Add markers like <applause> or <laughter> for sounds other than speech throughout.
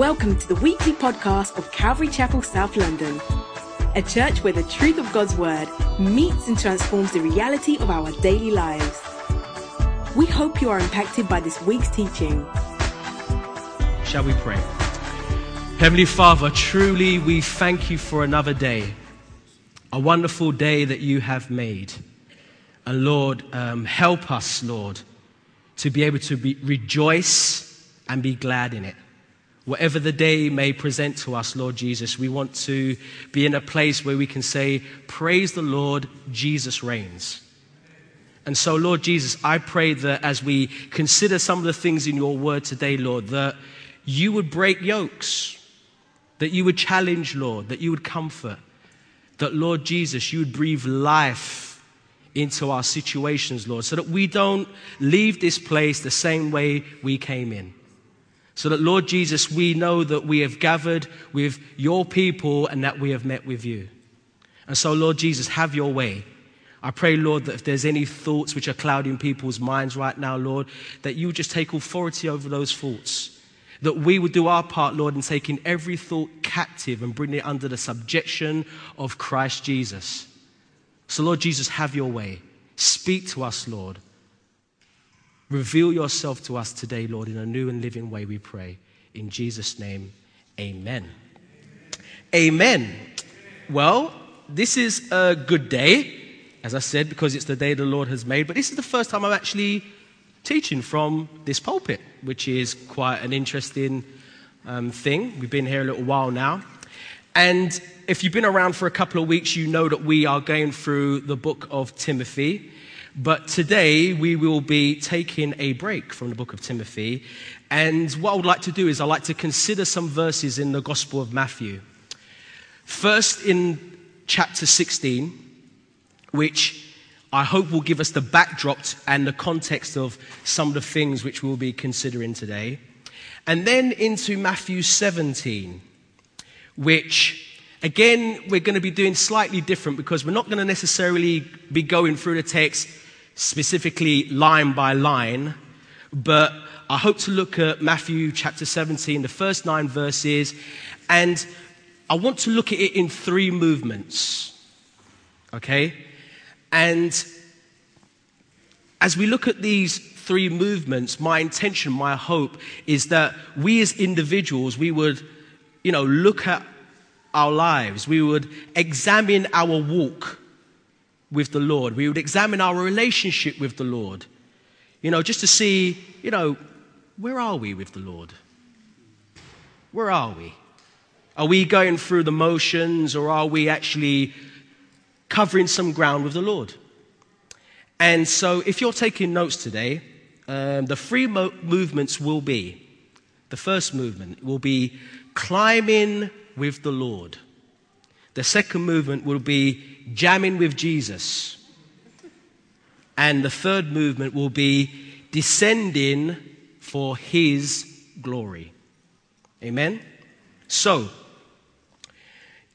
Welcome to the weekly podcast of Calvary Chapel, South London, a church where the truth of God's Word meets and transforms the reality of our daily lives. We hope you are impacted by this week's teaching. Shall we pray? Heavenly Father, truly we thank you for another day, a wonderful day that you have made. And Lord, um, help us, Lord, to be able to be, rejoice and be glad in it. Whatever the day may present to us, Lord Jesus, we want to be in a place where we can say, Praise the Lord, Jesus reigns. And so, Lord Jesus, I pray that as we consider some of the things in your word today, Lord, that you would break yokes, that you would challenge, Lord, that you would comfort, that, Lord Jesus, you would breathe life into our situations, Lord, so that we don't leave this place the same way we came in. So that, Lord Jesus, we know that we have gathered with your people and that we have met with you. And so, Lord Jesus, have your way. I pray, Lord, that if there's any thoughts which are clouding people's minds right now, Lord, that you just take authority over those thoughts. That we would do our part, Lord, in taking every thought captive and bringing it under the subjection of Christ Jesus. So, Lord Jesus, have your way. Speak to us, Lord. Reveal yourself to us today, Lord, in a new and living way, we pray. In Jesus' name, amen. Amen. amen. Well, this is a good day as I said, because it's the day the Lord has made. But this is the first time I'm actually teaching from this pulpit, which is quite an interesting um, thing. We've been here a little while now. And if you've been around for a couple of weeks, you know that we are going through the book of Timothy. But today we will be taking a break from the book of Timothy. And what I would like to do is I'd like to consider some verses in the Gospel of Matthew. First, in chapter 16, which I hope will give us the backdrop and the context of some of the things which we'll be considering today. And then into Matthew 17, which again we're going to be doing slightly different because we're not going to necessarily be going through the text specifically line by line, but I hope to look at Matthew chapter 17, the first nine verses, and I want to look at it in three movements. Okay? And as we look at these three movements, my intention, my hope is that we as individuals, we would, you know, look at our lives. We would examine our walk with the Lord. We would examine our relationship with the Lord. You know, just to see, you know, where are we with the Lord? Where are we? Are we going through the motions or are we actually covering some ground with the Lord. And so, if you're taking notes today, um, the three mo- movements will be the first movement will be climbing with the Lord. The second movement will be jamming with Jesus. And the third movement will be descending for his glory. Amen? So,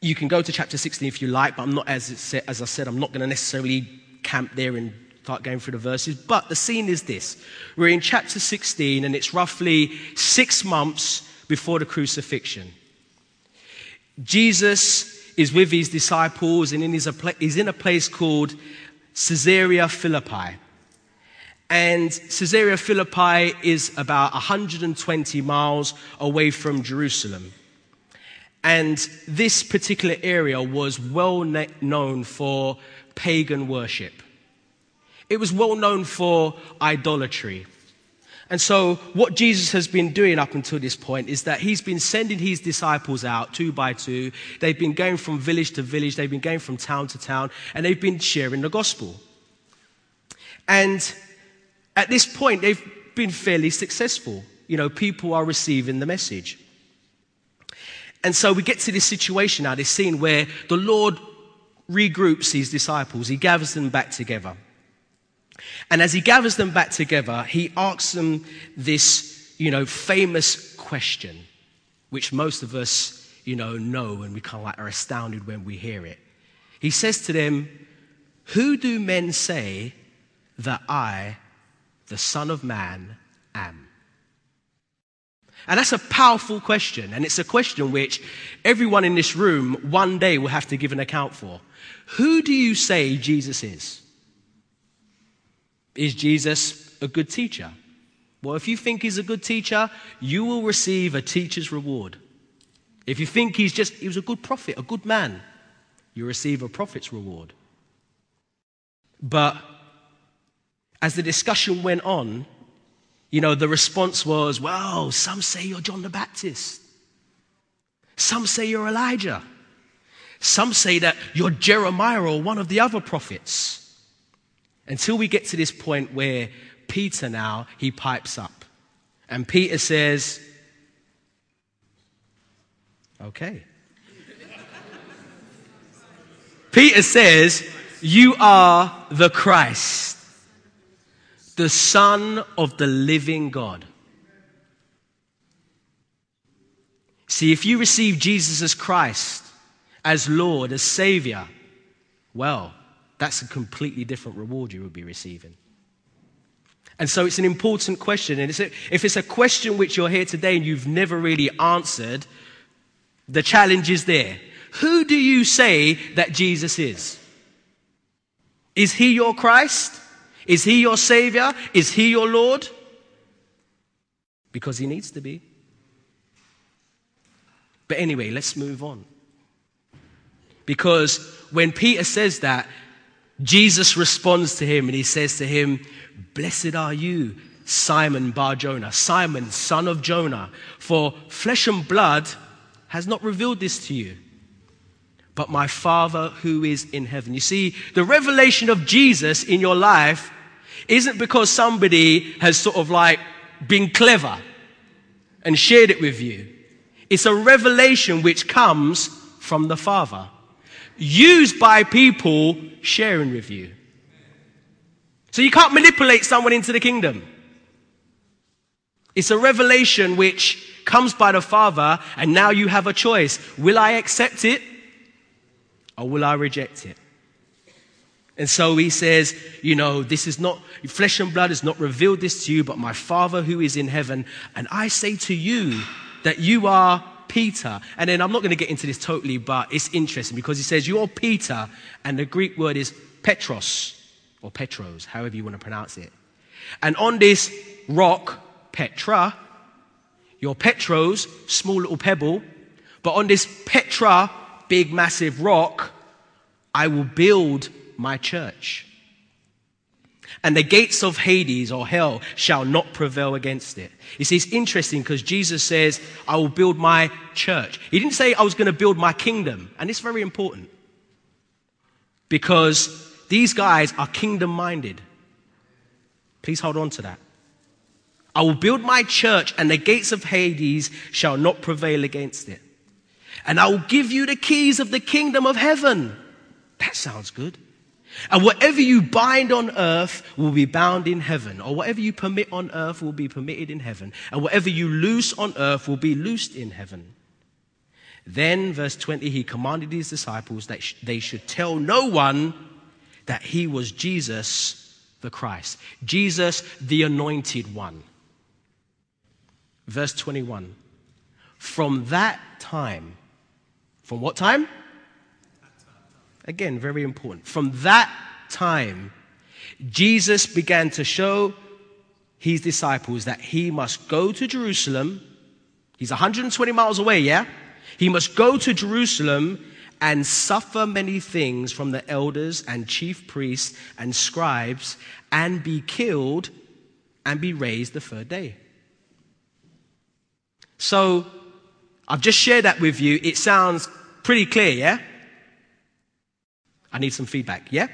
you can go to chapter 16 if you like, but I'm not, as, as I said, I'm not going to necessarily camp there and start going through the verses. But the scene is this we're in chapter 16, and it's roughly six months before the crucifixion. Jesus is with his disciples, and in his, he's in a place called Caesarea Philippi. And Caesarea Philippi is about 120 miles away from Jerusalem. And this particular area was well known for pagan worship. It was well known for idolatry. And so, what Jesus has been doing up until this point is that he's been sending his disciples out two by two. They've been going from village to village, they've been going from town to town, and they've been sharing the gospel. And at this point, they've been fairly successful. You know, people are receiving the message. And so we get to this situation now, this scene where the Lord regroups his disciples, he gathers them back together. And as he gathers them back together, he asks them this, you know, famous question, which most of us, you know, know and we kind of like are astounded when we hear it. He says to them, Who do men say that I, the Son of Man, am? And that's a powerful question. And it's a question which everyone in this room one day will have to give an account for. Who do you say Jesus is? Is Jesus a good teacher? Well, if you think he's a good teacher, you will receive a teacher's reward. If you think he's just, he was a good prophet, a good man, you receive a prophet's reward. But as the discussion went on, you know, the response was, well, some say you're John the Baptist. Some say you're Elijah. Some say that you're Jeremiah or one of the other prophets. Until we get to this point where Peter now, he pipes up. And Peter says, okay. Peter says, You are the Christ, the Son of the living God. See, if you receive Jesus as Christ, as Lord, as Savior, well, that's a completely different reward you will be receiving. And so it's an important question. And it's a, if it's a question which you're here today and you've never really answered, the challenge is there. Who do you say that Jesus is? Is he your Christ? Is he your Savior? Is he your Lord? Because he needs to be. But anyway, let's move on. Because when Peter says that, Jesus responds to him and he says to him, Blessed are you, Simon Bar Jonah, Simon, son of Jonah, for flesh and blood has not revealed this to you, but my Father who is in heaven. You see, the revelation of Jesus in your life isn't because somebody has sort of like been clever and shared it with you. It's a revelation which comes from the Father, used by people sharing with you. So you can't manipulate someone into the kingdom. It's a revelation which comes by the Father, and now you have a choice. Will I accept it or will I reject it? And so he says, you know, this is not, flesh and blood has not revealed this to you, but my Father who is in heaven. And I say to you that you are Peter. And then I'm not going to get into this totally, but it's interesting because he says, You're Peter, and the Greek word is Petros, or Petros, however you want to pronounce it. And on this rock, Petra, your Petros, small little pebble, but on this Petra, big massive rock, I will build my church. And the gates of Hades or hell shall not prevail against it. You see, it's interesting because Jesus says, I will build my church. He didn't say I was going to build my kingdom. And it's very important because these guys are kingdom minded. Please hold on to that. I will build my church, and the gates of Hades shall not prevail against it. And I will give you the keys of the kingdom of heaven. That sounds good. And whatever you bind on earth will be bound in heaven, or whatever you permit on earth will be permitted in heaven, and whatever you loose on earth will be loosed in heaven. Then, verse 20, he commanded his disciples that they should tell no one that he was Jesus the Christ, Jesus the anointed one. Verse 21. From that time, from what time? Again, very important. From that time, Jesus began to show his disciples that he must go to Jerusalem. He's 120 miles away, yeah? He must go to Jerusalem and suffer many things from the elders and chief priests and scribes and be killed and be raised the third day. So, I've just shared that with you. It sounds pretty clear, yeah? I need some feedback, yeah?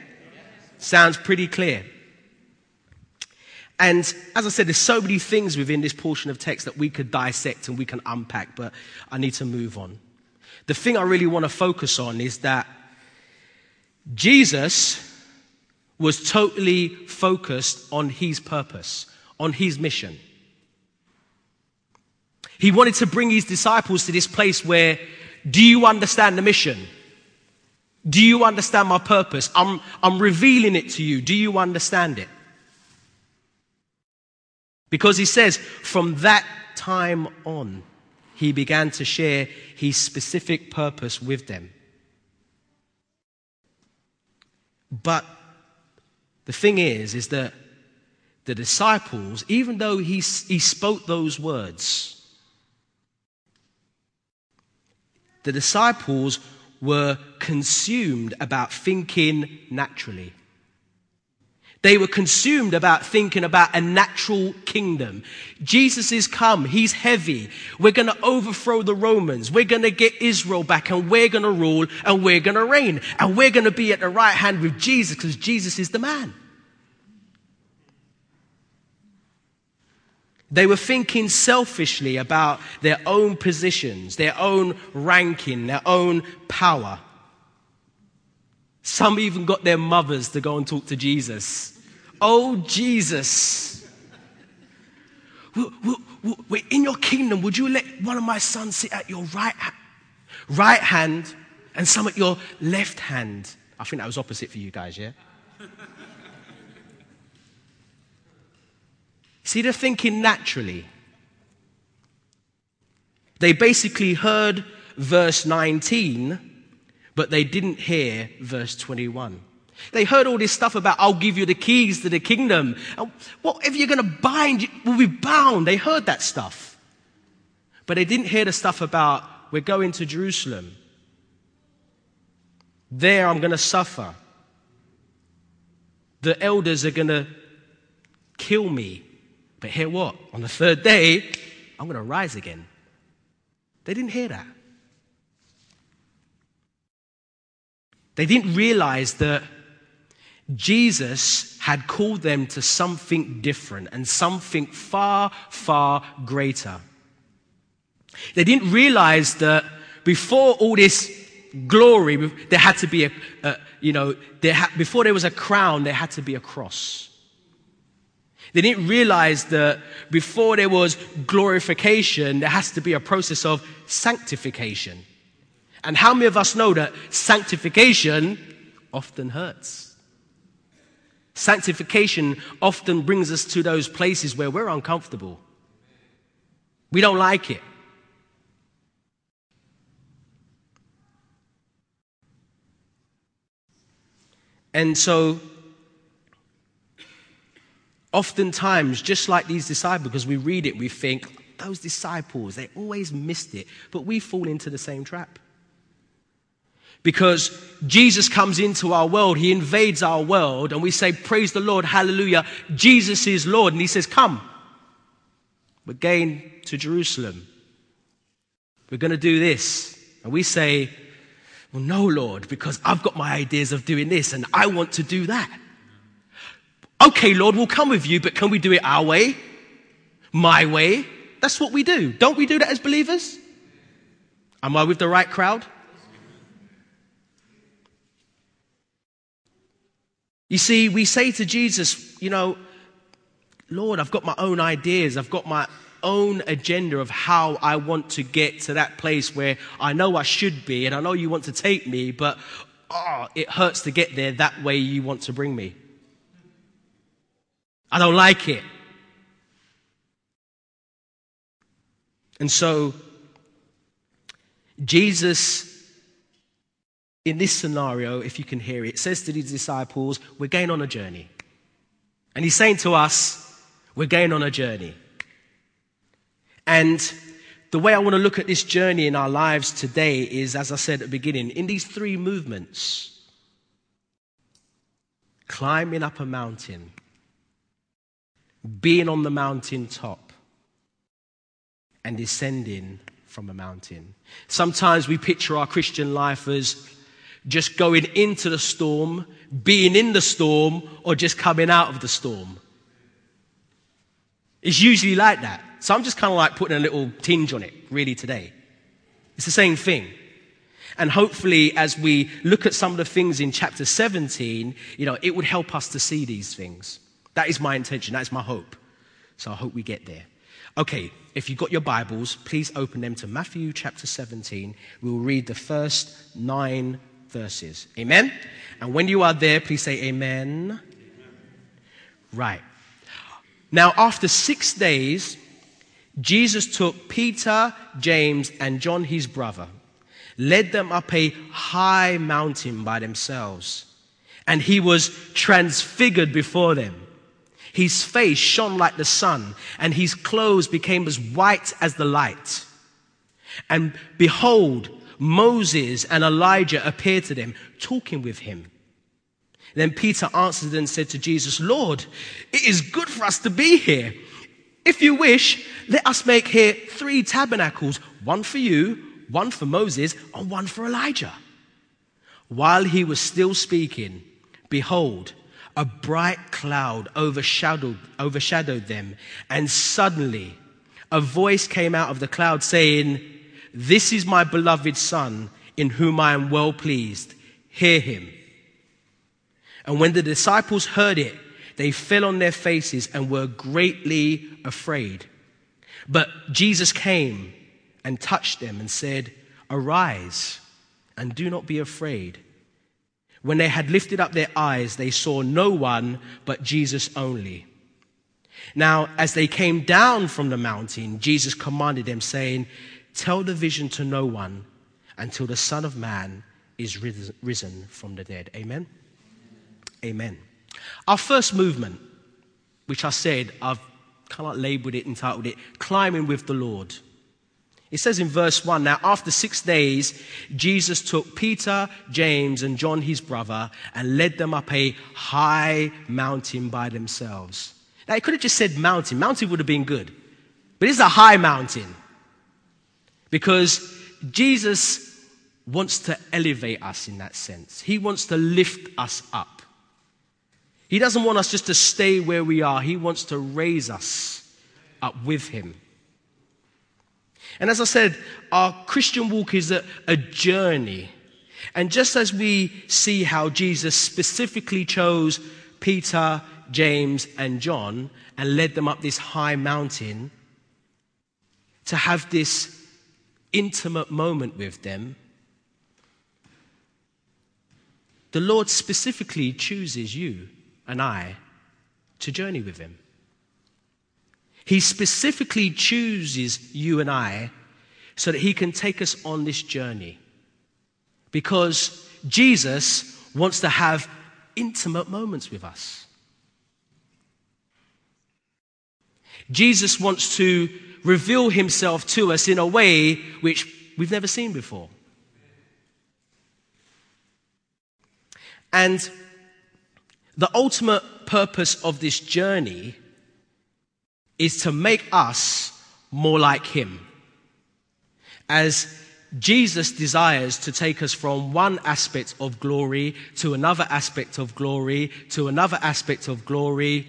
Sounds pretty clear. And as I said, there's so many things within this portion of text that we could dissect and we can unpack, but I need to move on. The thing I really want to focus on is that Jesus was totally focused on his purpose, on his mission. He wanted to bring his disciples to this place where, do you understand the mission? Do you understand my purpose? I'm, I'm revealing it to you. Do you understand it? Because he says, from that time on, he began to share his specific purpose with them. But the thing is, is that the disciples, even though he, he spoke those words, the disciples were consumed about thinking naturally. They were consumed about thinking about a natural kingdom. Jesus is come. He's heavy. We're going to overthrow the Romans. We're going to get Israel back and we're going to rule and we're going to reign. And we're going to be at the right hand with Jesus because Jesus is the man. They were thinking selfishly about their own positions, their own ranking, their own power. Some even got their mothers to go and talk to Jesus. Oh, Jesus. We're In your kingdom, would you let one of my sons sit at your right, right hand and some at your left hand? I think that was opposite for you guys, yeah? See, they're thinking naturally. They basically heard verse 19, but they didn't hear verse 21. They heard all this stuff about, I'll give you the keys to the kingdom. Whatever you're going to bind, will be bound. They heard that stuff. But they didn't hear the stuff about, we're going to Jerusalem. There I'm going to suffer. The elders are going to kill me. But hear what? On the third day, I'm going to rise again. They didn't hear that. They didn't realize that Jesus had called them to something different and something far, far greater. They didn't realize that before all this glory, there had to be a, a you know, there ha- before there was a crown, there had to be a cross. They didn't realize that before there was glorification, there has to be a process of sanctification. And how many of us know that sanctification often hurts? Sanctification often brings us to those places where we're uncomfortable. We don't like it. And so Oftentimes, just like these disciples, because we read it, we think, those disciples, they always missed it. But we fall into the same trap. Because Jesus comes into our world, He invades our world, and we say, Praise the Lord, hallelujah, Jesus is Lord. And He says, Come, we're going to Jerusalem. We're going to do this. And we say, Well, no, Lord, because I've got my ideas of doing this, and I want to do that. Okay, Lord, we'll come with you, but can we do it our way? My way? That's what we do. Don't we do that as believers? Am I with the right crowd? You see, we say to Jesus, you know, Lord, I've got my own ideas. I've got my own agenda of how I want to get to that place where I know I should be and I know you want to take me, but oh, it hurts to get there that way you want to bring me. I don't like it. And so, Jesus, in this scenario, if you can hear it, says to these disciples, We're going on a journey. And he's saying to us, We're going on a journey. And the way I want to look at this journey in our lives today is, as I said at the beginning, in these three movements climbing up a mountain, being on the mountain top and descending from a mountain. Sometimes we picture our Christian life as just going into the storm, being in the storm, or just coming out of the storm. It's usually like that. So I'm just kind of like putting a little tinge on it, really, today. It's the same thing. And hopefully, as we look at some of the things in chapter 17, you know, it would help us to see these things. That is my intention. That is my hope. So I hope we get there. Okay, if you've got your Bibles, please open them to Matthew chapter 17. We'll read the first nine verses. Amen? And when you are there, please say amen. amen. Right. Now, after six days, Jesus took Peter, James, and John, his brother, led them up a high mountain by themselves, and he was transfigured before them. His face shone like the sun, and his clothes became as white as the light. And behold, Moses and Elijah appeared to them, talking with him. Then Peter answered and said to Jesus, Lord, it is good for us to be here. If you wish, let us make here three tabernacles one for you, one for Moses, and one for Elijah. While he was still speaking, behold, a bright cloud overshadowed, overshadowed them, and suddenly a voice came out of the cloud saying, This is my beloved Son, in whom I am well pleased. Hear him. And when the disciples heard it, they fell on their faces and were greatly afraid. But Jesus came and touched them and said, Arise and do not be afraid. When they had lifted up their eyes, they saw no one but Jesus only. Now, as they came down from the mountain, Jesus commanded them, saying, Tell the vision to no one until the Son of Man is risen from the dead. Amen. Amen. Our first movement, which I said, I've kind of labeled it, entitled it, Climbing with the Lord. It says in verse 1 Now, after six days, Jesus took Peter, James, and John, his brother, and led them up a high mountain by themselves. Now, he could have just said mountain. Mountain would have been good. But it's a high mountain. Because Jesus wants to elevate us in that sense, He wants to lift us up. He doesn't want us just to stay where we are, He wants to raise us up with Him. And as I said, our Christian walk is a, a journey. And just as we see how Jesus specifically chose Peter, James, and John and led them up this high mountain to have this intimate moment with them, the Lord specifically chooses you and I to journey with Him. He specifically chooses you and I so that He can take us on this journey. Because Jesus wants to have intimate moments with us. Jesus wants to reveal himself to us in a way which we've never seen before. And the ultimate purpose of this journey is to make us more like Him. As Jesus desires to take us from one aspect of glory to another aspect of glory to another aspect of glory,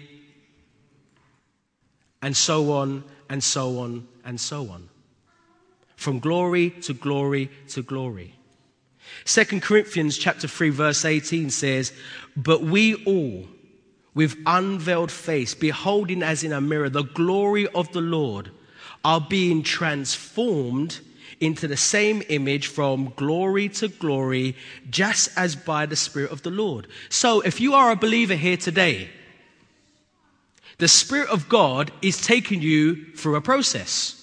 and so on and so on and so on. From glory to glory to glory. Second Corinthians chapter 3 verse 18 says, "But we all with unveiled face beholding as in a mirror the glory of the Lord are being transformed into the same image from glory to glory just as by the spirit of the Lord." So, if you are a believer here today, the spirit of God is taking you through a process.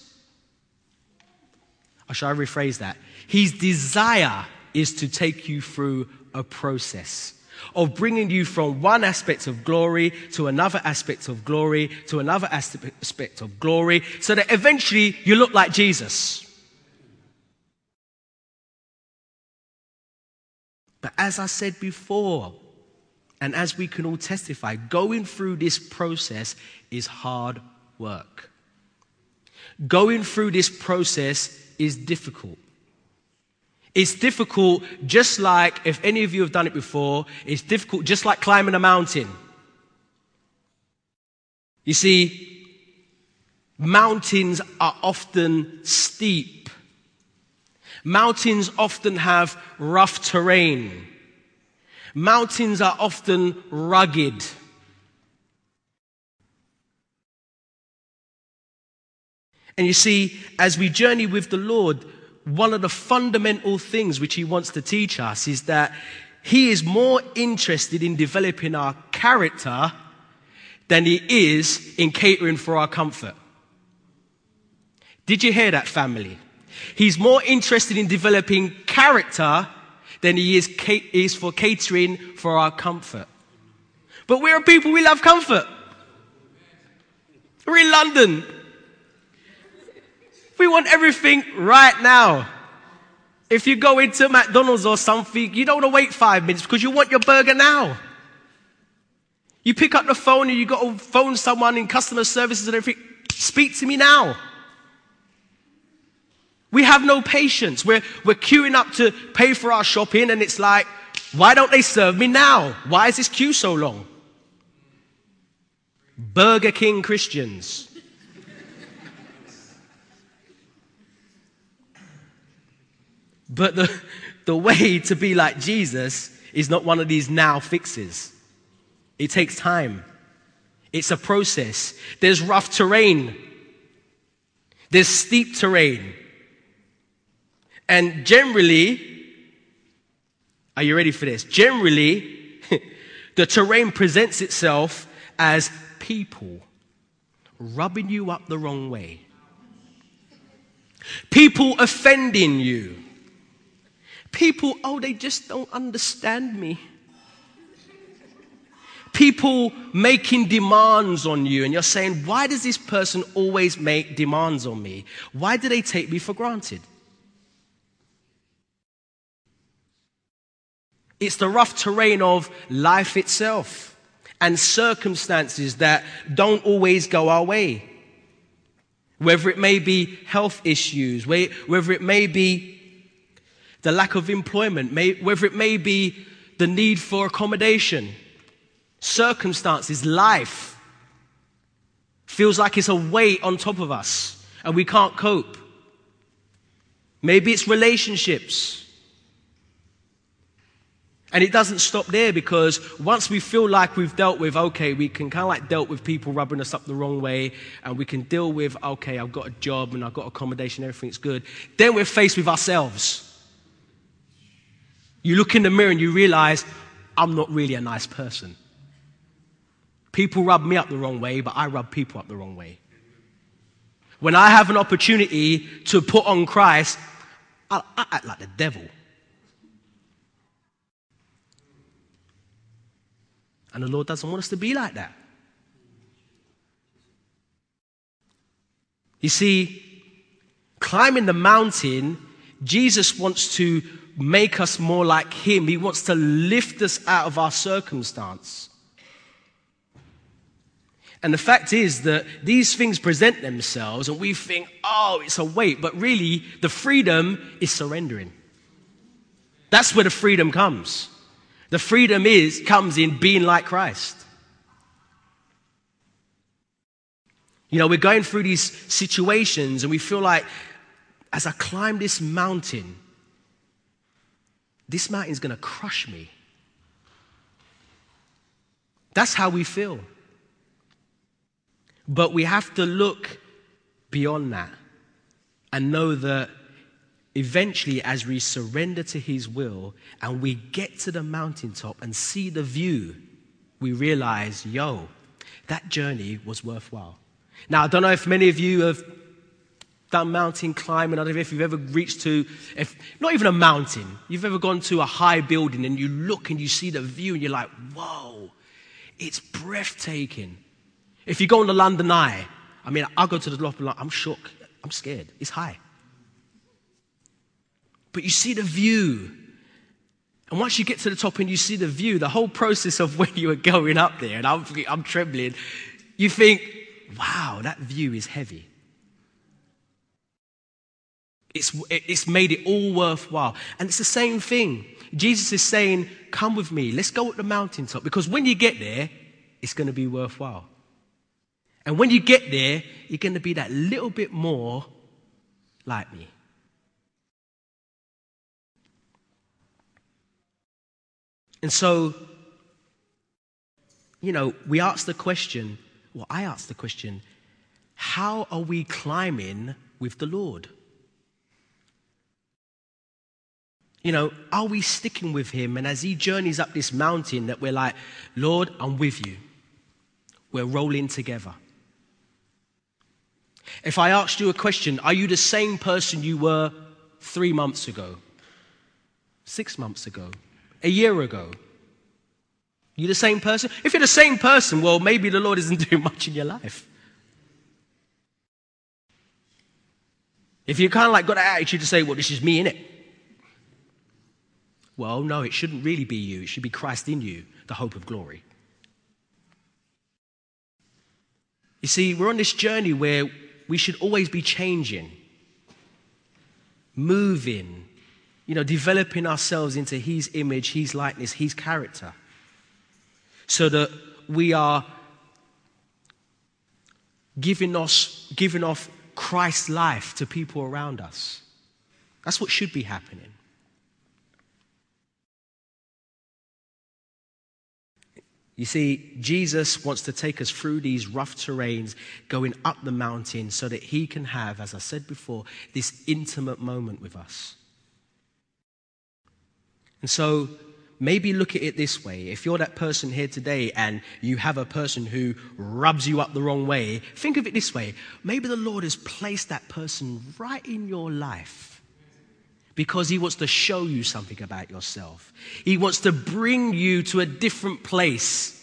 Or shall I rephrase that? His desire is to take you through a process of bringing you from one aspect of glory to another aspect of glory to another aspect of glory so that eventually you look like Jesus. But as I said before, and as we can all testify, going through this process is hard work. Going through this process is difficult. It's difficult, just like, if any of you have done it before, it's difficult, just like climbing a mountain. You see, mountains are often steep. Mountains often have rough terrain. Mountains are often rugged. And you see, as we journey with the Lord, one of the fundamental things which he wants to teach us is that he is more interested in developing our character than he is in catering for our comfort. Did you hear that, family? He's more interested in developing character than he is, is for catering for our comfort. But we're a people, we love comfort. We're in London. We want everything right now. If you go into McDonald's or something, you don't want to wait five minutes because you want your burger now. You pick up the phone and you got to phone someone in customer services and everything. Speak to me now. We have no patience. We're, we're queuing up to pay for our shopping and it's like, why don't they serve me now? Why is this queue so long? Burger King Christians. But the, the way to be like Jesus is not one of these now fixes. It takes time. It's a process. There's rough terrain. There's steep terrain. And generally, are you ready for this? Generally, <laughs> the terrain presents itself as people rubbing you up the wrong way, people offending you, people, oh, they just don't understand me. People making demands on you, and you're saying, Why does this person always make demands on me? Why do they take me for granted? It's the rough terrain of life itself and circumstances that don't always go our way. Whether it may be health issues, whether it may be the lack of employment, whether it may be the need for accommodation, circumstances, life feels like it's a weight on top of us and we can't cope. Maybe it's relationships. And it doesn't stop there because once we feel like we've dealt with, okay, we can kind of like dealt with people rubbing us up the wrong way, and we can deal with, okay, I've got a job and I've got accommodation, everything's good. Then we're faced with ourselves. You look in the mirror and you realize, I'm not really a nice person. People rub me up the wrong way, but I rub people up the wrong way. When I have an opportunity to put on Christ, I, I act like the devil. And the Lord doesn't want us to be like that. You see, climbing the mountain, Jesus wants to make us more like Him. He wants to lift us out of our circumstance. And the fact is that these things present themselves, and we think, oh, it's a weight, but really, the freedom is surrendering. That's where the freedom comes. The freedom is, comes in being like Christ. You know, we're going through these situations and we feel like, as I climb this mountain, this mountain is going to crush me. That's how we feel. But we have to look beyond that and know that eventually, as we surrender to His will and we get to the mountaintop and see the view, we realize, yo, that journey was worthwhile. Now, I don't know if many of you have done mountain climbing. I don't know if you've ever reached to, if not even a mountain, you've ever gone to a high building and you look and you see the view and you're like, whoa, it's breathtaking. If you go on the London Eye, I mean, I go to the loft, I'm shook, I'm scared. It's high. But you see the view. And once you get to the top and you see the view, the whole process of <laughs> when you are going up there, and I'm, I'm trembling, you think, wow, that view is heavy. It's, it's made it all worthwhile. And it's the same thing. Jesus is saying, Come with me, let's go up the mountaintop. Because when you get there, it's going to be worthwhile. And when you get there, you're going to be that little bit more like me. And so, you know, we ask the question, well, I ask the question, how are we climbing with the Lord? You know, are we sticking with him? And as he journeys up this mountain, that we're like, Lord, I'm with you. We're rolling together. If I asked you a question, are you the same person you were three months ago, six months ago, a year ago? You the same person? If you're the same person, well, maybe the Lord isn't <laughs> doing much in your life. If you kind of like got that attitude to say, well, this is me in it. Well, no, it shouldn't really be you. It should be Christ in you, the hope of glory. You see, we're on this journey where we should always be changing, moving, you know, developing ourselves into His image, His likeness, His character, so that we are giving, us, giving off Christ's life to people around us. That's what should be happening. You see, Jesus wants to take us through these rough terrains, going up the mountain, so that He can have, as I said before, this intimate moment with us. And so, maybe look at it this way. If you're that person here today and you have a person who rubs you up the wrong way, think of it this way. Maybe the Lord has placed that person right in your life because he wants to show you something about yourself. He wants to bring you to a different place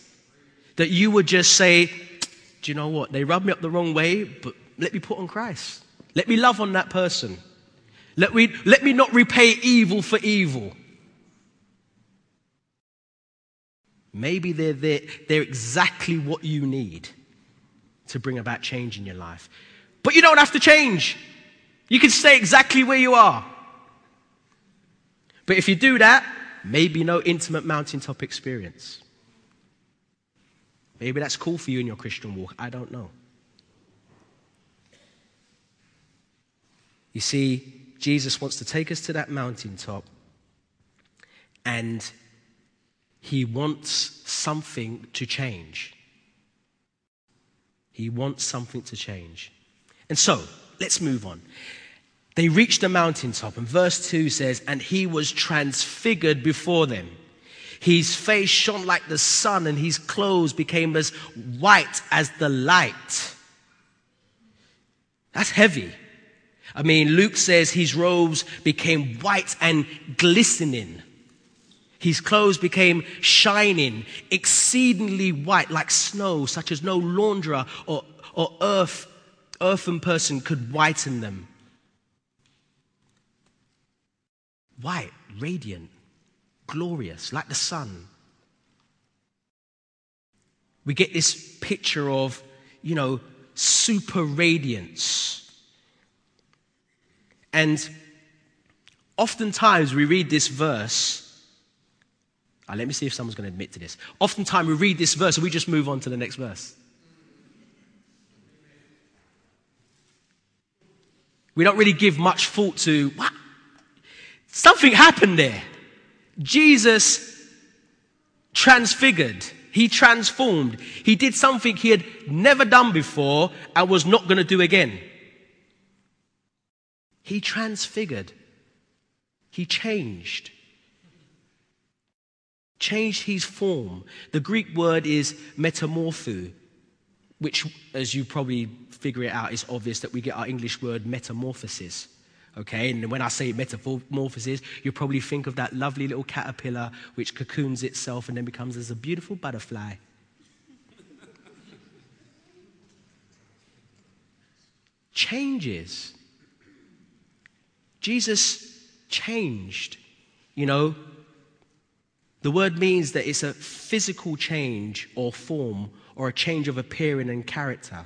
that you would just say, Do you know what? They rubbed me up the wrong way, but let me put on Christ. Let me love on that person. Let me, let me not repay evil for evil. Maybe they're, they're, they're exactly what you need to bring about change in your life. But you don't have to change. You can stay exactly where you are. But if you do that, maybe no intimate mountaintop experience. Maybe that's cool for you in your Christian walk. I don't know. You see, Jesus wants to take us to that mountaintop and he wants something to change. He wants something to change. And so, let's move on. They reached the mountaintop, and verse 2 says, And he was transfigured before them. His face shone like the sun, and his clothes became as white as the light. That's heavy. I mean, Luke says his robes became white and glistening. His clothes became shining, exceedingly white, like snow, such as no launderer or, or earth, earthen person could whiten them. White, radiant, glorious, like the sun. We get this picture of, you know, super radiance. And oftentimes we read this verse. Uh, let me see if someone's going to admit to this. Oftentimes we read this verse and we just move on to the next verse. We don't really give much thought to what Something happened there. Jesus transfigured. He transformed. He did something he had never done before and was not going to do again. He transfigured. He changed. Changed his form. The Greek word is metamorpho, which, as you probably figure it out, is obvious that we get our English word metamorphosis. Okay, and when I say metamorphosis, you probably think of that lovely little caterpillar which cocoons itself and then becomes as a beautiful butterfly. Changes. Jesus changed. You know, the word means that it's a physical change or form or a change of appearance and character.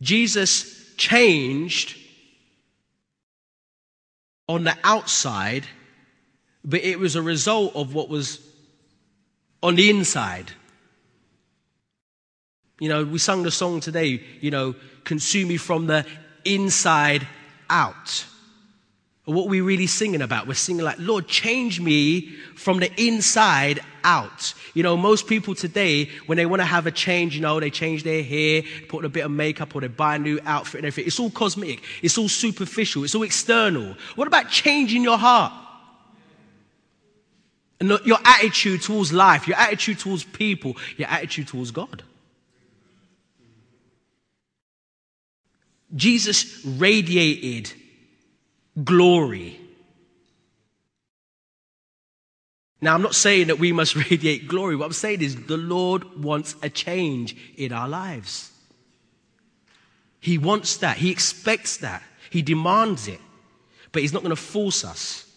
Jesus changed on the outside, but it was a result of what was on the inside. You know, we sung the song today, you know, consume me from the inside out. What we really singing about? We're singing like, Lord, change me from the inside out. You know, most people today, when they want to have a change, you know, they change their hair, put a bit of makeup, or they buy a new outfit and everything. It's all cosmetic. It's all superficial. It's all external. What about changing your heart? And your attitude towards life, your attitude towards people, your attitude towards God. Jesus radiated glory. Now, I'm not saying that we must <laughs> radiate glory. What I'm saying is the Lord wants a change in our lives. He wants that. He expects that. He demands it. But He's not going to force us.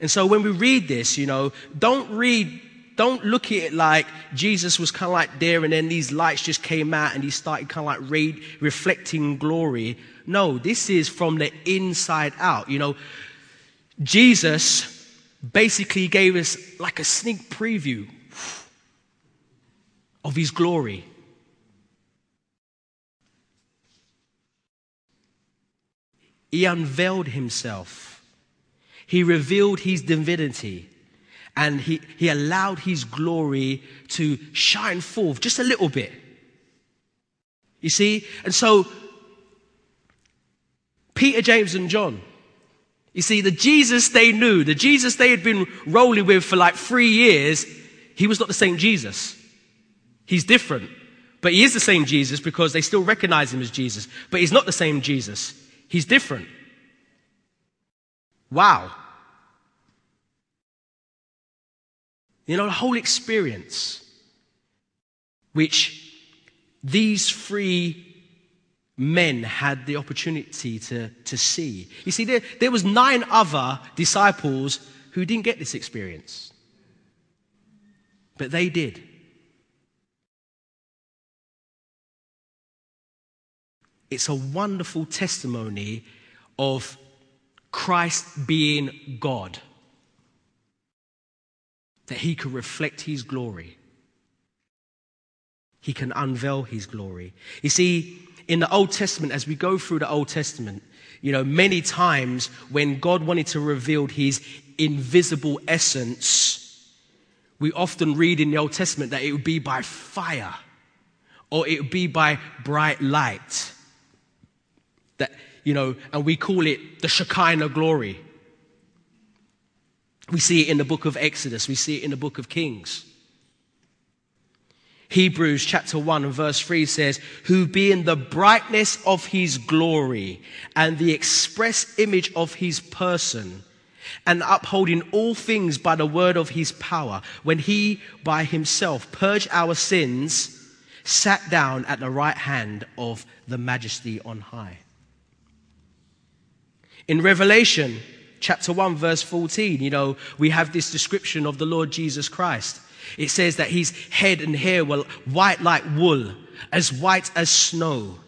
And so when we read this, you know, don't read, don't look at it like Jesus was kind of like there and then these lights just came out and he started kind of like re- reflecting glory. No, this is from the inside out. You know, Jesus basically gave us like a sneak preview of his glory. He unveiled himself. He revealed his divinity. And he, he allowed his glory to shine forth just a little bit. You see? And so, Peter, James, and John, you see, the Jesus they knew, the Jesus they had been rolling with for like three years, he was not the same Jesus. He's different. But he is the same Jesus because they still recognize him as Jesus. But he's not the same Jesus. He's different. Wow. You know, the whole experience, which these three men had the opportunity to, to see. You see, there, there was nine other disciples who didn't get this experience. But they did. It's a wonderful testimony of Christ being God, that he can reflect his glory. He can unveil his glory. You see, in the Old Testament, as we go through the Old Testament, you know, many times when God wanted to reveal his invisible essence, we often read in the Old Testament that it would be by fire or it would be by bright light that, you know, and we call it the Shekinah glory. We see it in the book of Exodus, we see it in the book of Kings. Hebrews chapter 1 and verse 3 says, Who being the brightness of his glory and the express image of his person, and upholding all things by the word of his power, when he by himself purged our sins, sat down at the right hand of the majesty on high. In Revelation chapter 1, verse 14, you know, we have this description of the Lord Jesus Christ. It says that his head and hair were white like wool, as white as snow,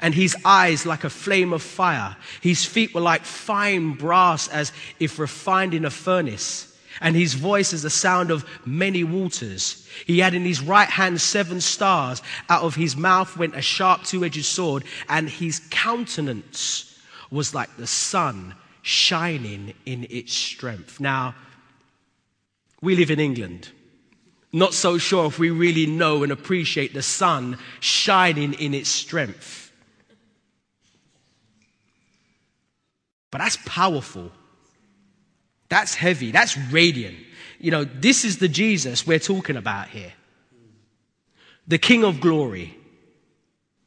and his eyes like a flame of fire. His feet were like fine brass, as if refined in a furnace. And his voice is the sound of many waters. He had in his right hand seven stars. Out of his mouth went a sharp two edged sword, and his countenance was like the sun shining in its strength. Now, we live in England. Not so sure if we really know and appreciate the sun shining in its strength. But that's powerful. That's heavy. That's radiant. You know, this is the Jesus we're talking about here. The King of glory,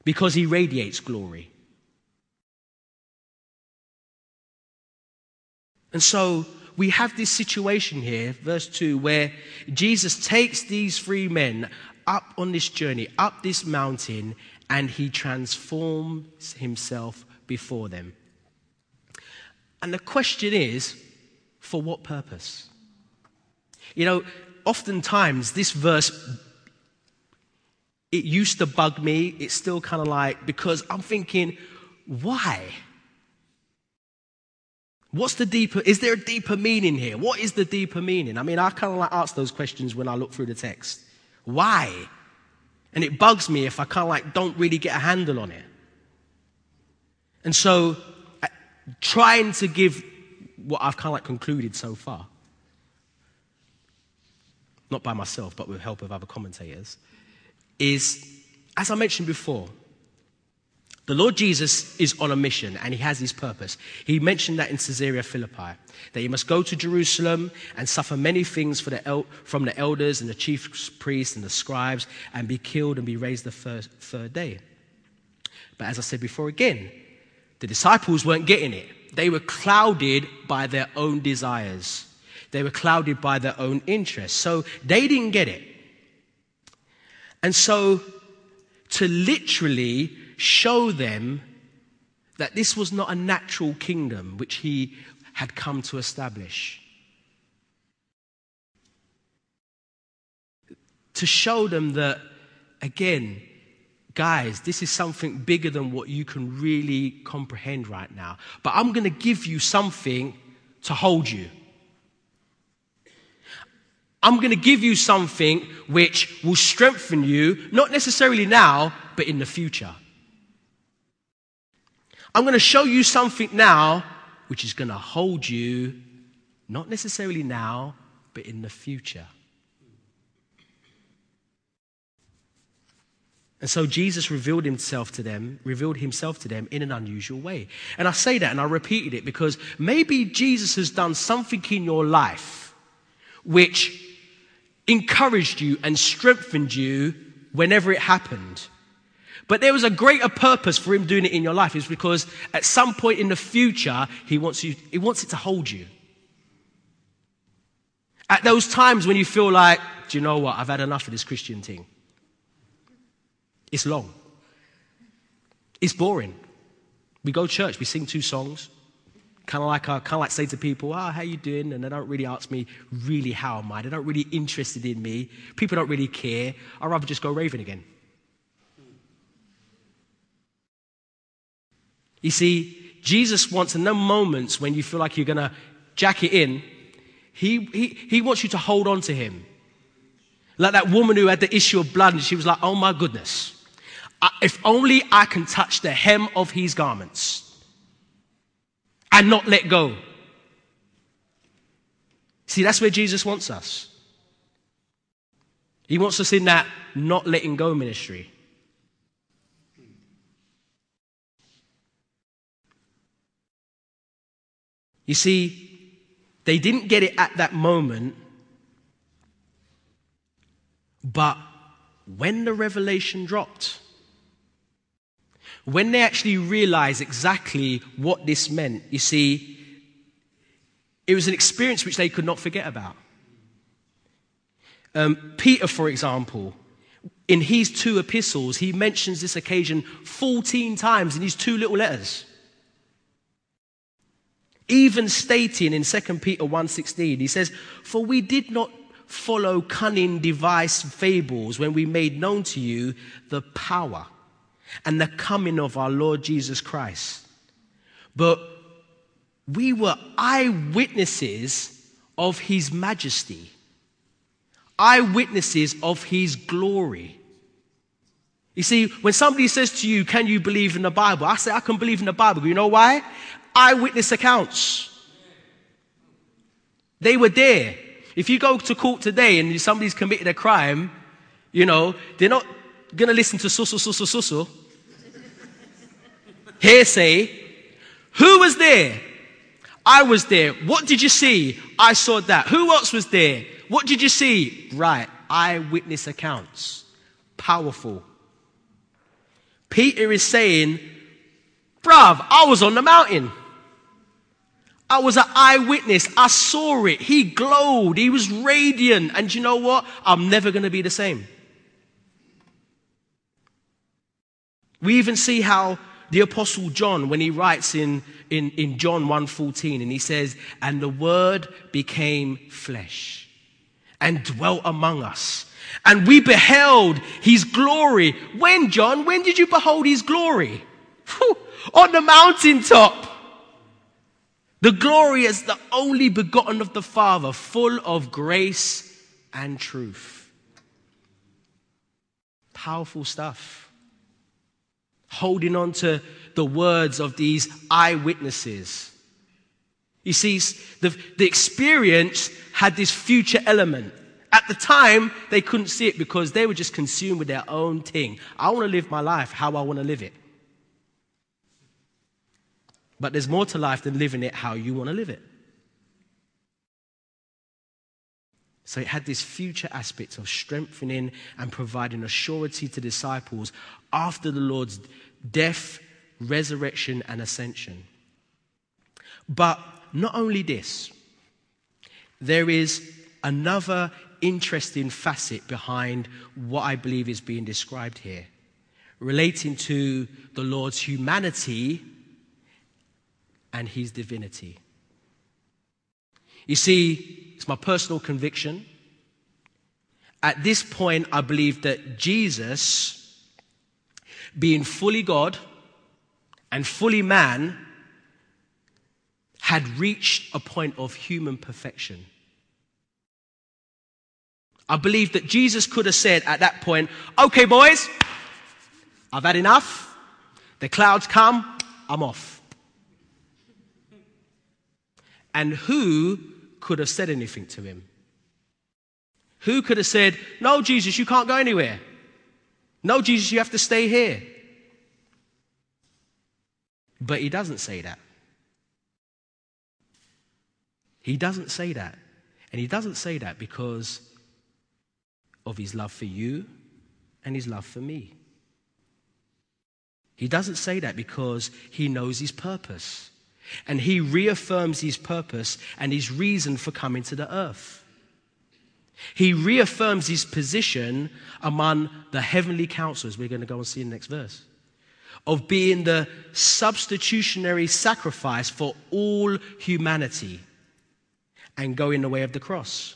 because he radiates glory. And so we have this situation here, verse 2, where Jesus takes these three men up on this journey, up this mountain, and he transforms himself before them. And the question is, for what purpose? You know, oftentimes this verse, it used to bug me. It's still kind of like, because I'm thinking, why? What's the deeper, is there a deeper meaning here? What is the deeper meaning? I mean, I kind of like ask those questions when I look through the text. Why? And it bugs me if I kind of like don't really get a handle on it. And so, uh, trying to give what I've kind of like concluded so far, not by myself, but with help of other commentators, is, as I mentioned before, The Lord Jesus is on a mission and he has his purpose. He mentioned that in Caesarea Philippi, that he must go to Jerusalem and suffer many things the el- from the elders and the chief priests and the scribes and be killed and be raised the first, third day. But as I said before again, the disciples weren't getting it. They were clouded by their own desires. They were clouded by their own interests. So they didn't get it. And so to literally show them that this was not a natural kingdom which he had come to establish. To show them that, again, guys, this is something bigger than what you can really comprehend right now. But I'm going to give you something to hold you. I'm going to give you something which will strengthen you, not necessarily now, but in the future. I'm going to show you something now which is going to hold you, not necessarily now, but in the future. And so Jesus revealed himself to them, revealed himself to them in an unusual way. And I say that and I repeated it because maybe Jesus has done something in your life which encouraged you and strengthened you whenever it happened. But there was a greater purpose for him doing it in your life, is because at some point in the future, he wants, you, he wants it to hold you. At those times when you feel like, do you know what, I've had enough of this Christian thing. It's long. It's boring. We go to church, we sing two songs, kind of like I kind of like say to people, "Ah, oh, how you doing?" And they don't really ask me, "Really, how am I?" They're not really interested in me. People don't really care. I'd rather just go raving again. You see, Jesus wants in the moments when you feel like you're going to jack it in, he, he, he wants you to hold on to him. Like that woman who had the issue of blood, and she was like, oh my goodness, if only I can touch the hem of his garments and not let go. See, that's where Jesus wants us. He wants us in that not letting go ministry. You see, they didn't get it at that moment, but when the revelation dropped, when they actually realized exactly what this meant, you see, it was an experience which they could not forget about. Um, Peter, for example, in his two epistles, he mentions this occasion 14 times in his two little letters even stating in 2 Peter 1:16 he says for we did not follow cunning device fables when we made known to you the power and the coming of our Lord Jesus Christ but we were eyewitnesses of his majesty eyewitnesses of his glory you see, when somebody says to you, Can you believe in the Bible? I say, I can believe in the Bible. You know why? Eyewitness accounts. They were there. If you go to court today and somebody's committed a crime, you know, they're not going to listen to susu, susu, susu. Hearsay. Who was there? I was there. What did you see? I saw that. Who else was there? What did you see? Right. Eyewitness accounts. Powerful. Peter is saying, bruv, I was on the mountain. I was an eyewitness. I saw it. He glowed. He was radiant. And you know what? I'm never going to be the same. We even see how the apostle John, when he writes in, in, in John 1.14, and he says, and the word became flesh and dwelt among us. And we beheld his glory. When, John? When did you behold his glory? Whew, on the mountaintop. The glory is the only begotten of the Father, full of grace and truth. Powerful stuff. Holding on to the words of these eyewitnesses. You see, the, the experience had this future element. At the time, they couldn't see it because they were just consumed with their own thing. I want to live my life how I want to live it. But there's more to life than living it how you want to live it. So it had this future aspect of strengthening and providing a surety to disciples after the Lord's death, resurrection, and ascension. But not only this, there is another interesting facet behind what I believe is being described here, relating to the Lord's humanity and his divinity. You see, it's my personal conviction. At this point, I believe that Jesus, being fully God and fully man, had reached a point of human perfection. I believe that Jesus could have said at that point, okay, boys, I've had enough. The clouds come, I'm off. And who could have said anything to him? Who could have said, No, Jesus, you can't go anywhere? No, Jesus, you have to stay here. But he doesn't say that. He doesn't say that. And he doesn't say that because of his love for you and his love for me. He doesn't say that because he knows his purpose. And he reaffirms his purpose and his reason for coming to the earth. He reaffirms his position among the heavenly counselors. We're going to go and see in the next verse. Of being the substitutionary sacrifice for all humanity and going the way of the cross.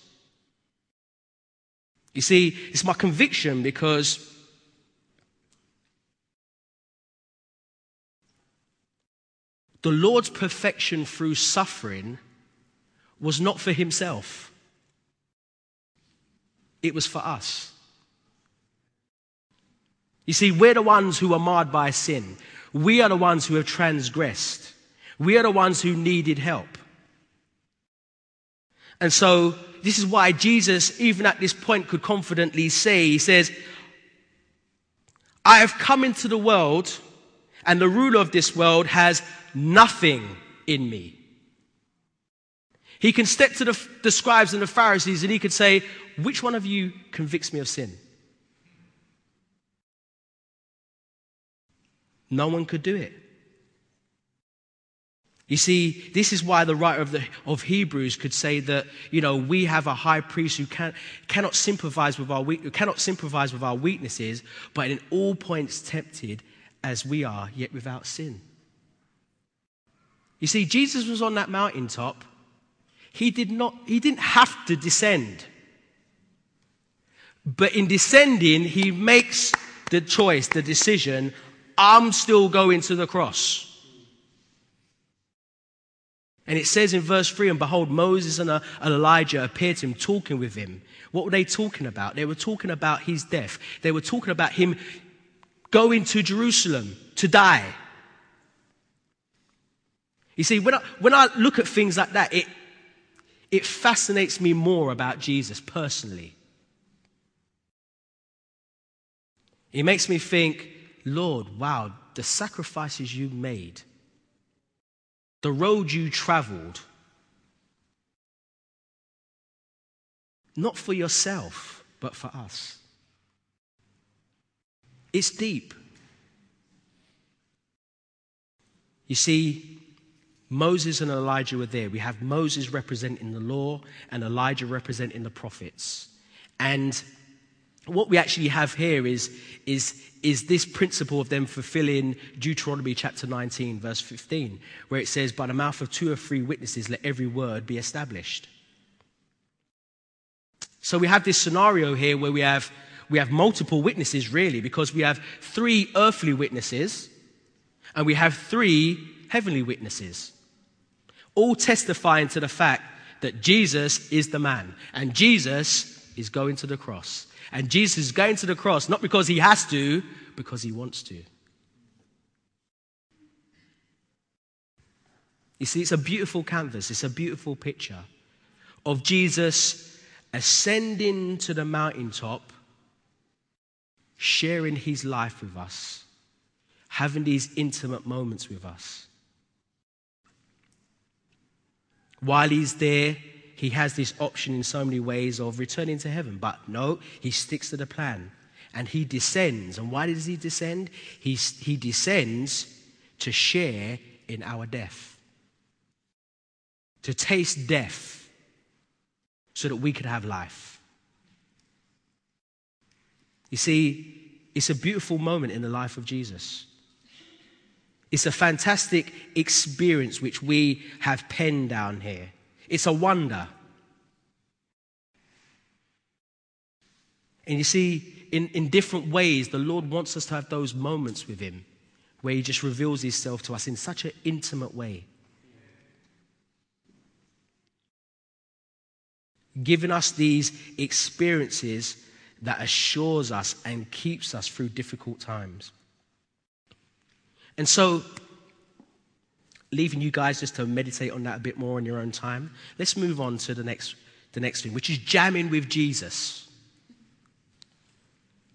You see, it's my conviction because the Lord's perfection through suffering was not for himself, it was for us. You see, we're the ones who are marred by sin. We are the ones who have transgressed. We are the ones who needed help. And so this is why Jesus, even at this point, could confidently say, He says, I have come into the world, and the ruler of this world has nothing in me. He can step to the, the scribes and the Pharisees and he could say, Which one of you convicts me of sin? No one could do it. You see, this is why the writer of, the, of Hebrews could say that, you know, we have a high priest who can, cannot, sympathize with our, cannot sympathize with our weaknesses, but in all points tempted as we are, yet without sin. You see, Jesus was on that mountaintop. He, did not, he didn't have to descend. But in descending, he makes the choice, the decision I'm still going to the cross. And it says in verse 3 And behold, Moses and uh, Elijah appeared to him, talking with him. What were they talking about? They were talking about his death. They were talking about him going to Jerusalem to die. You see, when I, when I look at things like that, it, it fascinates me more about Jesus personally. It makes me think, Lord, wow, the sacrifices you made the road you traveled, not for yourself, but for us. It's deep. You see, Moses and Elijah were there. We have Moses representing the law and Elijah representing the prophets. And what we actually have here is, is, is this principle of them fulfilling Deuteronomy chapter 19, verse 15, where it says, By the mouth of two or three witnesses, let every word be established. So we have this scenario here where we have, we have multiple witnesses, really, because we have three earthly witnesses and we have three heavenly witnesses, all testifying to the fact that Jesus is the man and Jesus is going to the cross. And Jesus is going to the cross not because he has to, because he wants to. You see, it's a beautiful canvas, it's a beautiful picture of Jesus ascending to the mountaintop, sharing his life with us, having these intimate moments with us. While he's there, he has this option in so many ways of returning to heaven. But no, he sticks to the plan and he descends. And why does he descend? He, he descends to share in our death, to taste death so that we could have life. You see, it's a beautiful moment in the life of Jesus. It's a fantastic experience which we have penned down here. It's a wonder. And you see, in, in different ways, the Lord wants us to have those moments with Him where He just reveals Himself to us in such an intimate way. Giving us these experiences that assures us and keeps us through difficult times. And so, leaving you guys just to meditate on that a bit more in your own time, let's move on to the next, the next thing, which is jamming with Jesus.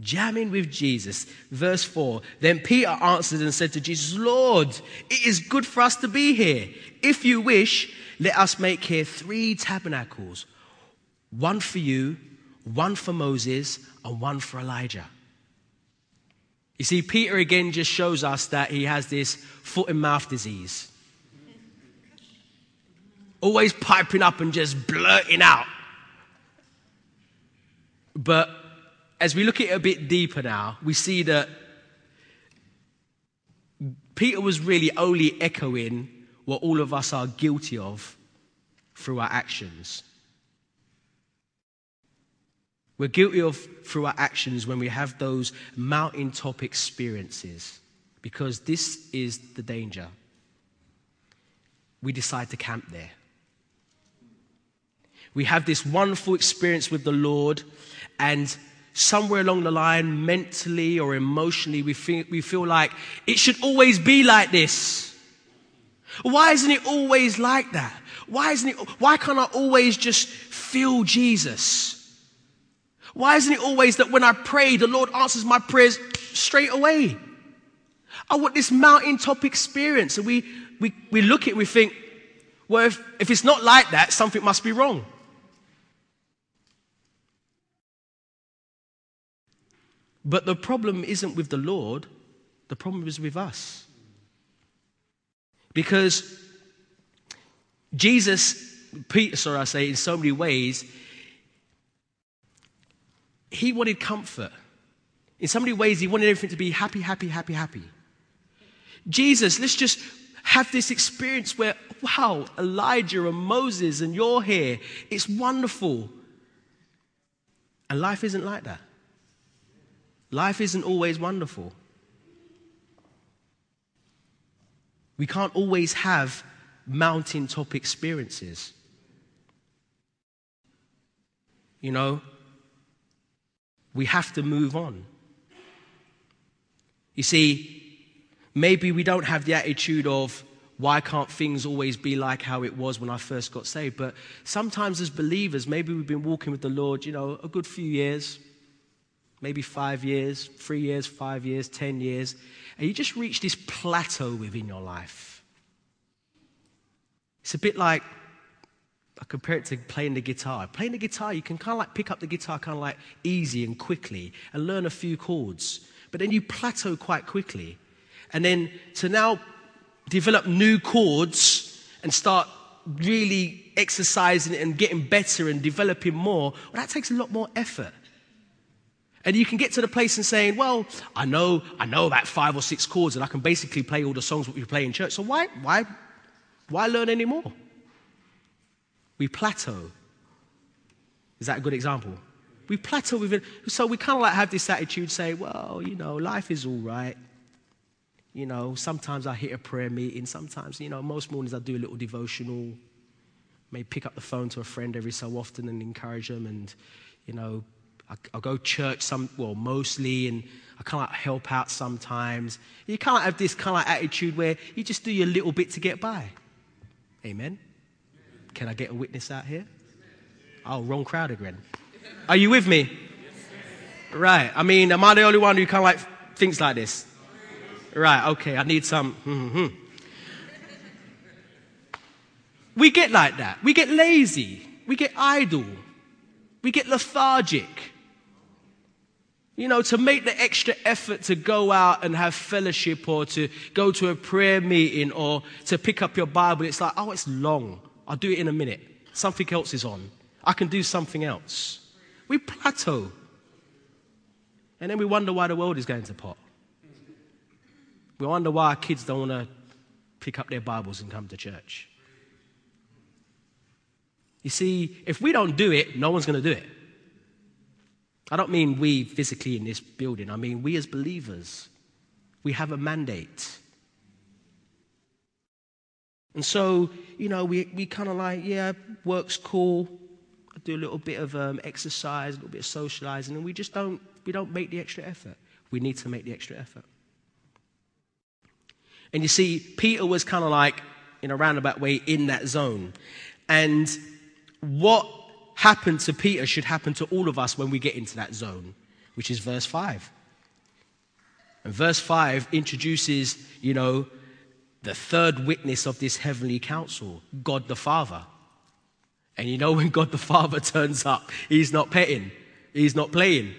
Jamming with Jesus. Verse 4 Then Peter answered and said to Jesus, Lord, it is good for us to be here. If you wish, let us make here three tabernacles one for you, one for Moses, and one for Elijah. You see, Peter again just shows us that he has this foot and mouth disease. Always piping up and just blurting out. But as we look at it a bit deeper now, we see that Peter was really only echoing what all of us are guilty of through our actions. We're guilty of through our actions when we have those mountaintop experiences because this is the danger. We decide to camp there. We have this wonderful experience with the Lord, and somewhere along the line, mentally or emotionally, we feel, we feel like it should always be like this. Why isn't it always like that? Why isn't it, why can't I always just feel Jesus? Why isn't it always that when I pray, the Lord answers my prayers straight away? I want this mountaintop experience. And we, we, we look at it, we think, well, if, if it's not like that, something must be wrong. But the problem isn't with the Lord, the problem is with us. Because Jesus, Peter, sorry, I say, in so many ways, he wanted comfort. In so many ways, he wanted everything to be happy, happy, happy, happy. Jesus, let's just have this experience where, wow, Elijah and Moses and you're here. It's wonderful. And life isn't like that. Life isn't always wonderful. We can't always have mountaintop experiences. You know, we have to move on. You see, maybe we don't have the attitude of, why can't things always be like how it was when I first got saved? But sometimes as believers, maybe we've been walking with the Lord, you know, a good few years, maybe five years, three years, five years, ten years, and you just reach this plateau within your life. It's a bit like I compare it to playing the guitar. Playing the guitar, you can kind of like pick up the guitar kind of like easy and quickly and learn a few chords. But then you plateau quite quickly. And then to now develop new chords and start really exercising and getting better and developing more, well, that takes a lot more effort. And you can get to the place and saying, well, I know, I know about five or six chords and I can basically play all the songs that we play in church. So why, why, why learn any more? We plateau. Is that a good example? We plateau with it. So we kind of like have this attitude, say, well, you know, life is all right. You know, sometimes I hit a prayer meeting. Sometimes, you know, most mornings I do a little devotional. May pick up the phone to a friend every so often and encourage them. And, you know, I, will go church some, well, mostly, and I kind of like help out sometimes. You kind of have this kind of attitude where you just do your little bit to get by. Amen. Can I get a witness out here? Oh, wrong crowd again. Are you with me? Right. I mean, am I the only one who kind of like thinks like this? Right. Okay. I need some. Mm-hmm. We get like that. We get lazy. We get idle. We get lethargic. You know, to make the extra effort to go out and have fellowship or to go to a prayer meeting or to pick up your Bible, it's like, oh, it's long. I'll do it in a minute. Something else is on. I can do something else. We plateau. And then we wonder why the world is going to pot. We wonder why our kids don't want to pick up their Bibles and come to church. You see, if we don't do it, no one's going to do it. I don't mean we physically in this building, I mean we as believers. We have a mandate. And so, you know, we, we kind of like, yeah, work's cool. I do a little bit of um, exercise, a little bit of socializing, and we just don't, we don't make the extra effort. We need to make the extra effort. And you see, Peter was kind of like, in a roundabout way, in that zone. And what happened to Peter should happen to all of us when we get into that zone, which is verse 5. And verse 5 introduces, you know, the third witness of this heavenly council, God the Father. And you know, <laughs> when God the Father turns up, he's not petting, he's not playing.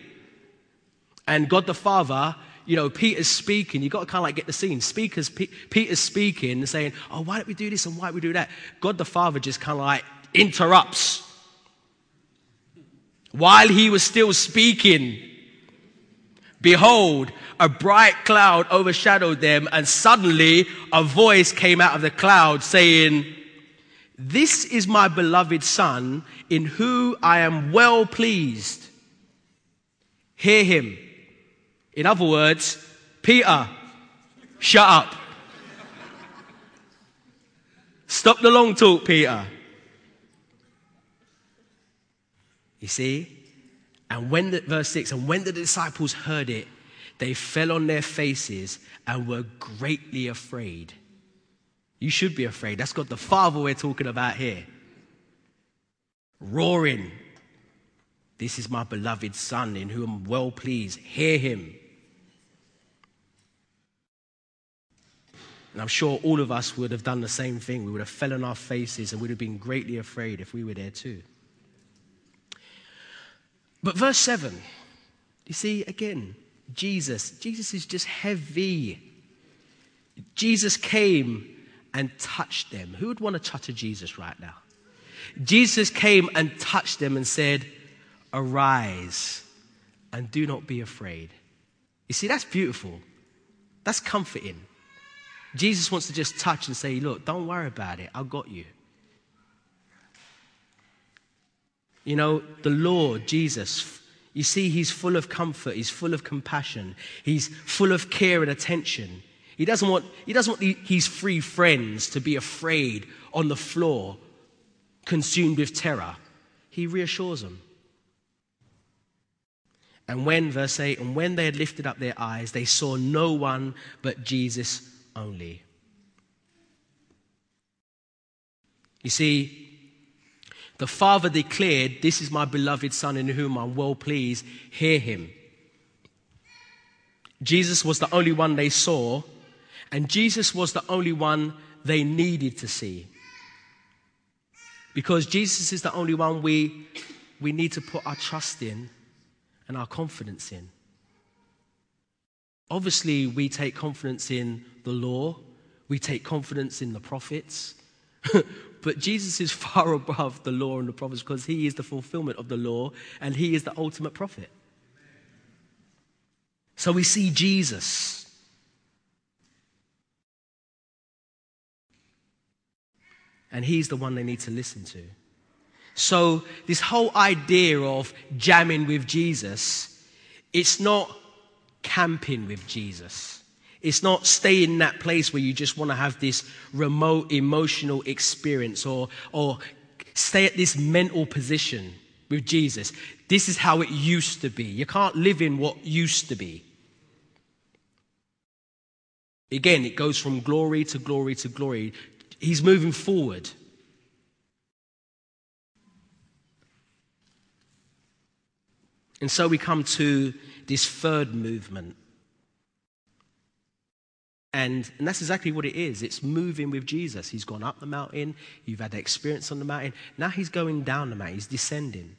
And God the Father, you know, Peter's speaking. You've got to kind of like get the scene. Speakers, P- Peter's speaking saying, Oh, why don't we do this and why don't we do that? God the Father just kind of like interrupts while he was still speaking, behold, a bright cloud overshadowed them, and suddenly a voice came out of the cloud saying, This is my beloved Son, in whom I am well pleased. Hear him. In other words, Peter, shut up. Stop the long talk, Peter. You see? And when the, verse 6, and when the disciples heard it, they fell on their faces and were greatly afraid. You should be afraid. That's got the Father we're talking about here. Roaring. This is my beloved Son in whom I'm well pleased. Hear him. And I'm sure all of us would have done the same thing. We would have fell on our faces and would have been greatly afraid if we were there too. But verse 7, you see, again, Jesus. Jesus is just heavy. Jesus came and touched them. Who would want to touch a Jesus right now? Jesus came and touched them and said, Arise and do not be afraid. You see, that's beautiful. That's comforting. Jesus wants to just touch and say, Look, don't worry about it. I've got you. You know, the Lord, Jesus, you see, he's full of comfort, he's full of compassion, he's full of care and attention. He doesn't want, he doesn't want his free friends to be afraid on the floor, consumed with terror. He reassures them. And when, verse 8, and when they had lifted up their eyes, they saw no one but Jesus only. You see, the Father declared, This is my beloved Son in whom I'm well pleased. Hear him. Jesus was the only one they saw, and Jesus was the only one they needed to see. Because Jesus is the only one we, we need to put our trust in and our confidence in. Obviously, we take confidence in the law, we take confidence in the prophets, <laughs> But Jesus is <laughs> far above the law and the prophets because he is the fulfillment of the law and he is the ultimate prophet. So we see Jesus. And he's the one they need to listen to. So, this whole idea of jamming with Jesus, it's not camping with Jesus. It's not stay in that place where you just want to have this remote emotional experience or, or stay at this mental position with Jesus. This is how it used to be. You can't live in what used to be. Again, it goes from glory to glory to glory. He's moving forward. And so we come to this third movement And, and that's exactly what it is. It's moving with Jesus. He's gone up the mountain. You've had experience on the mountain. Now he's going down the mountain. He's descending.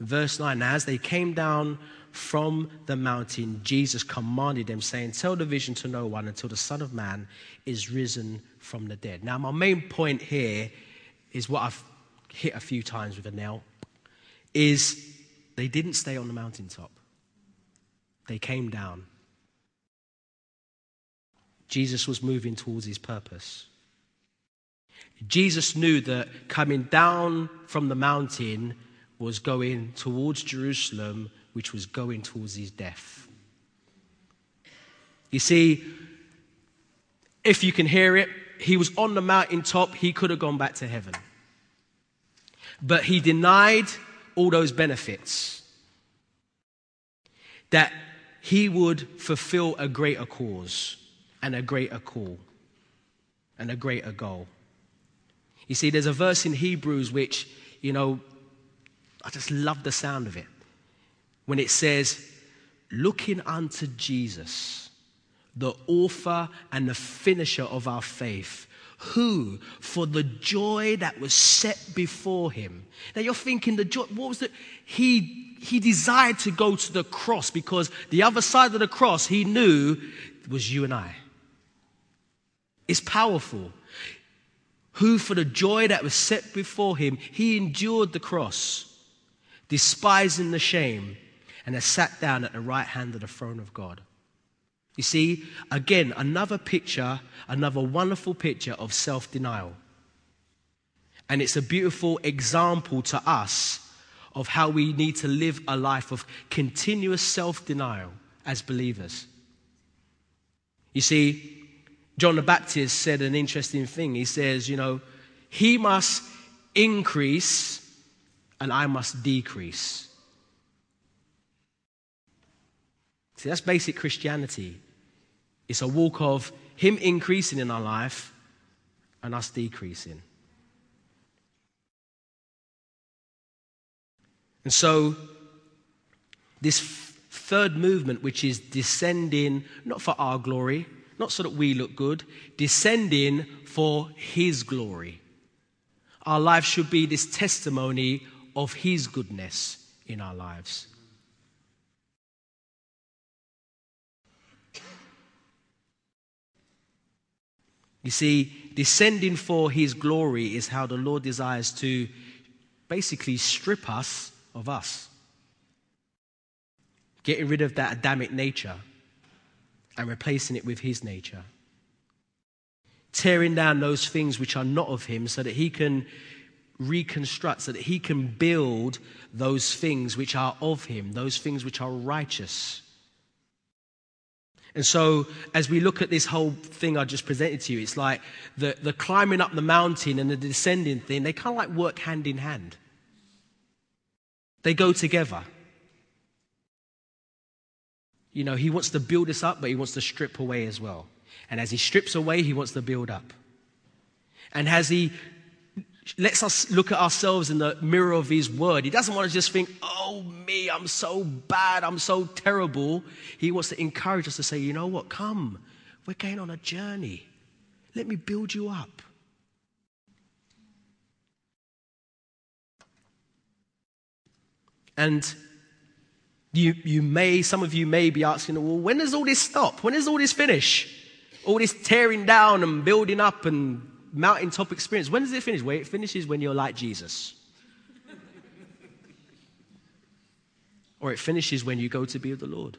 Verse 9 Now, as they came down from the mountain, Jesus commanded them, saying, Tell the vision to no one until the Son of Man is risen from the dead. Now, my main point here is what I've hit a few times with a nail is they didn't stay on the mountaintop. They came down. Jesus was moving towards his purpose. Jesus knew that coming down from the mountain was going towards Jerusalem, which was going towards his death. You see, if you can hear it, he was on the mountaintop, he could have gone back to heaven. But he denied all those benefits that he would fulfill a greater cause and a greater call and a greater goal. You see, there's a verse in Hebrews which, you know, I just love the sound of it. When it says, looking unto Jesus, the author and the finisher of our faith, who, for the joy that was set before him. Now you're thinking the joy, what was the, he, he desired to go to the cross because the other side of the cross he knew was you and I. It's powerful. Who, for the joy that was set before him, he endured the cross, despising the shame, and has sat down at the right hand of the throne of God. You see, again, another picture, another wonderful picture of self denial. And it's a beautiful example to us of how we need to live a life of continuous self denial as believers. You see, John the Baptist said an interesting thing. He says, you know, he must increase and I must decrease. See, that's basic Christianity. It's a walk of him increasing in our life and us decreasing. And so, this third movement, which is descending not for our glory, not so that we look good, descending for His glory. Our life should be this testimony of His goodness in our lives. You see, descending for His glory is how the Lord desires to basically strip us of us, getting rid of that Adamic nature and replacing it with his nature. Tearing down those things which are not of him so that he can reconstruct, so that he can build those things which are of him, those things which are righteous. And so, as we look at this whole thing I just presented to you, it's like the, the climbing up the mountain and the descending thing, they kind of like work hand in hand. They go together. You know, he wants to build us up, but he wants to strip away as well. And as he strips away, he wants to build up. And as he lets us look at ourselves in the mirror of his word, he doesn't want to just think, oh, me, I'm so bad, I'm so terrible. He wants to encourage us to say, you know what, come, we're going on a journey. Let me build you up. And you, you may, some of you may be asking, well, when does all this stop? When does all this finish? All this tearing down and building up and mountaintop experience. When does it finish? Well, it finishes when you're like Jesus. or it finishes when you go to be with the Lord.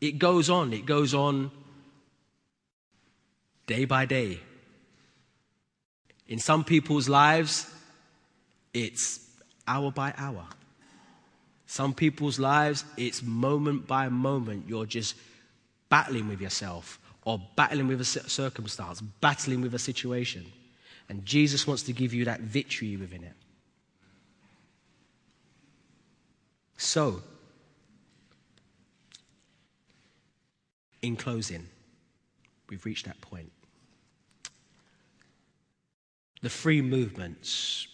It goes on, it goes on day by day. In some people's lives, it's hour by hour. Some people's lives, it's moment by moment. You're just battling with yourself or battling with a circumstance, battling with a situation. And Jesus wants to give you that victory within it. So, in closing, we've reached that point. The free movements,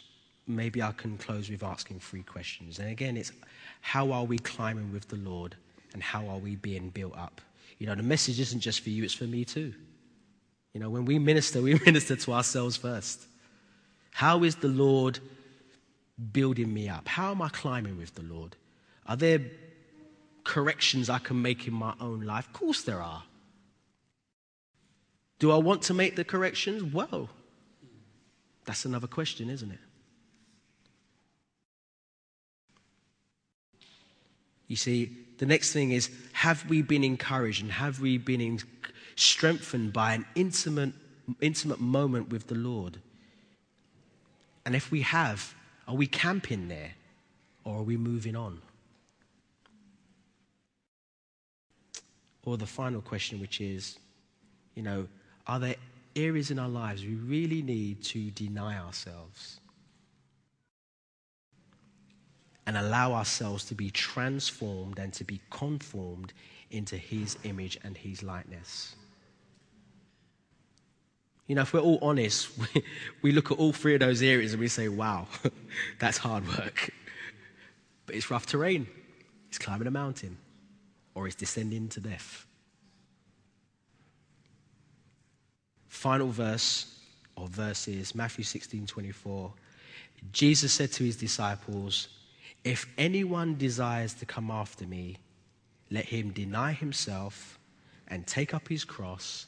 maybe I can close with asking three questions. And again, it's how are we climbing with the Lord and how are we being built up? You know, the message isn't just for you, it's for me too. You know, when we minister, <laughs> we minister to ourselves first. How is the Lord building me up? How am I climbing with the Lord? Are there corrections I can make in my own life? Of course, there are. Do I want to make the corrections? Well, that's another question, isn't it? You see, the next thing is have we been encouraged and have we been strengthened by an intimate, intimate moment with the Lord? And if we have, are we camping there or are we moving on? Or the final question, which is, you know, are there areas in our lives we really need to deny ourselves and allow ourselves to be transformed and to be conformed into His image and His likeness? You know, if we're all honest, <laughs> we, we look at all three of those areas and we say, wow, <laughs> that's hard work. But it's rough terrain. It's climbing a mountain or it's descending to death. Final verse or verses, Matthew 16 24. Jesus said to his disciples, If anyone desires to come after me, let him deny himself and take up his cross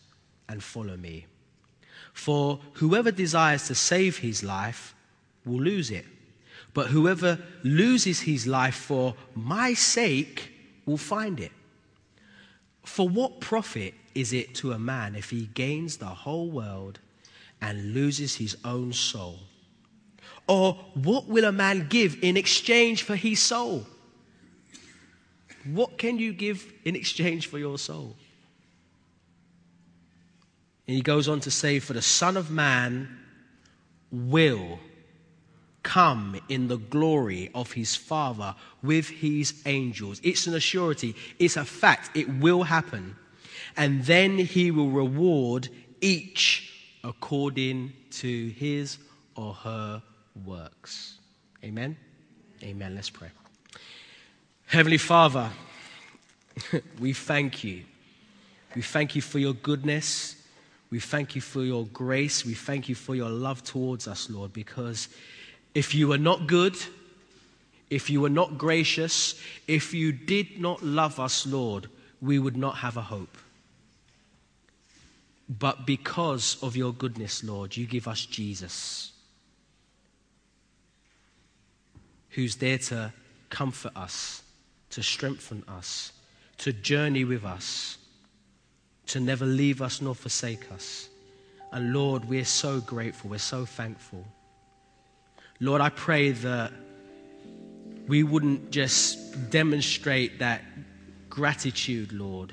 and follow me. For whoever desires to save his life will lose it. But whoever loses his life for my sake will find it. For what profit is it to a man if he gains the whole world and loses his own soul? Or what will a man give in exchange for his soul? What can you give in exchange for your soul? And he goes on to say, For the Son of Man will come in the glory of his Father with his angels. It's an assurity, it's a fact, it will happen. And then he will reward each according to his or her works. Amen? Amen. Let's pray. Heavenly Father, <laughs> we thank you. We thank you for your goodness. We thank you for your grace. We thank you for your love towards us, Lord, because if you were not good, if you were not gracious, if you did not love us, Lord, we would not have a hope. But because of your goodness, Lord, you give us Jesus, who's there to comfort us, to strengthen us, to journey with us to never leave us nor forsake us. And Lord, we're so grateful. We're so thankful. Lord, I pray that we wouldn't just demonstrate that gratitude, Lord,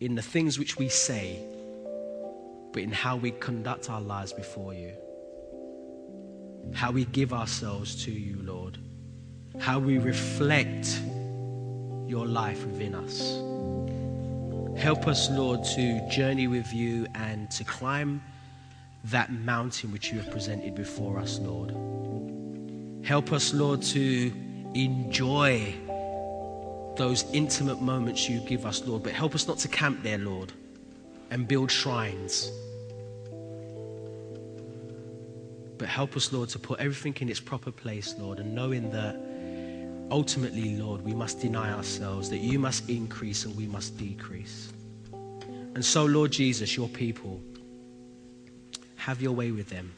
in the things which we say, but in how we conduct our lives before you. How we give ourselves to you, Lord. How we reflect your life within us. Help us, Lord, to journey with you and to climb that mountain which you have presented before us, Lord. Help us, Lord, to enjoy those intimate moments you give us, Lord, but help us not to camp there, Lord, and build shrines. But help us, Lord, to put everything in its proper place, Lord, and knowing that ultimately, Lord, we must deny ourselves, that you must increase and we must decrease. And so, Lord Jesus, your people, have your way with them.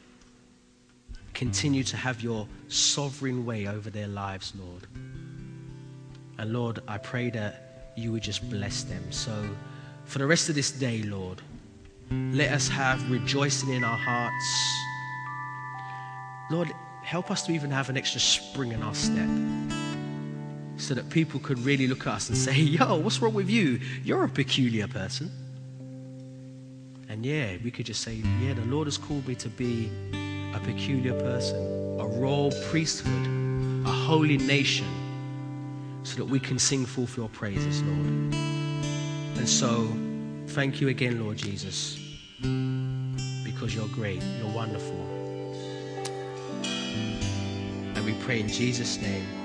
Continue to have your sovereign way over their lives, Lord. And Lord, I pray that you would just bless them. So, for the rest of this day, Lord, let us have rejoicing in our hearts. Lord, help us to even have an extra spring in our step so that people could really look at us and say, Yo, what's wrong with you? You're a peculiar person. And yeah, we could just say, Yeah, the Lord has called me to be a peculiar person, a royal priesthood, a holy nation, so that we can sing forth your praises, Lord. And so, thank you again, Lord Jesus, because you're great, you're wonderful. And we pray in Jesus' name.